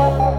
Bye.